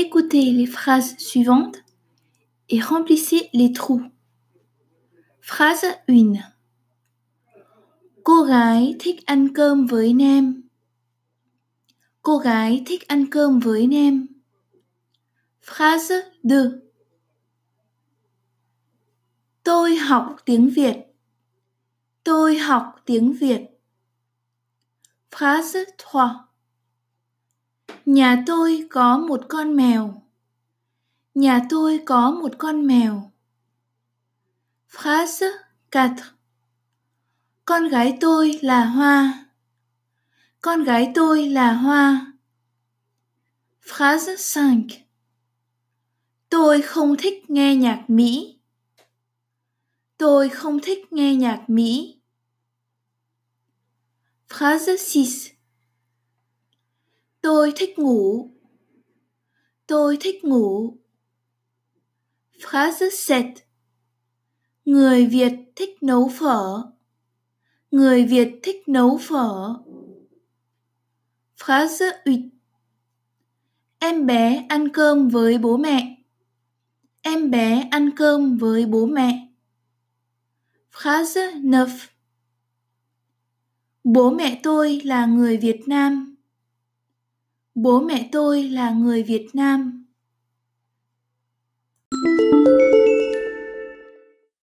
Écoutez les phrases suivantes et remplissez les trous. Phrase 1 Cô gái thích ăn cơm với nem. Cô gái thích ăn cơm với nem. Phrase 2 Tôi học tiếng Việt. Tôi học tiếng Việt. Phrase 3 Nhà tôi có một con mèo. Nhà tôi có một con mèo. Phrase 4 Con gái tôi là Hoa. Con gái tôi là Hoa. Phrase 5 Tôi không thích nghe nhạc Mỹ. Tôi không thích nghe nhạc Mỹ. Phrase 6 Tôi thích ngủ. Tôi thích ngủ. Phrase 7 Người Việt thích nấu phở. Người Việt thích nấu phở. Phrase 8 Em bé ăn cơm với bố mẹ. Em bé ăn cơm với bố mẹ. Phrase 9 Bố mẹ tôi là người Việt Nam. Bố mẹ tôi là người Việt Nam.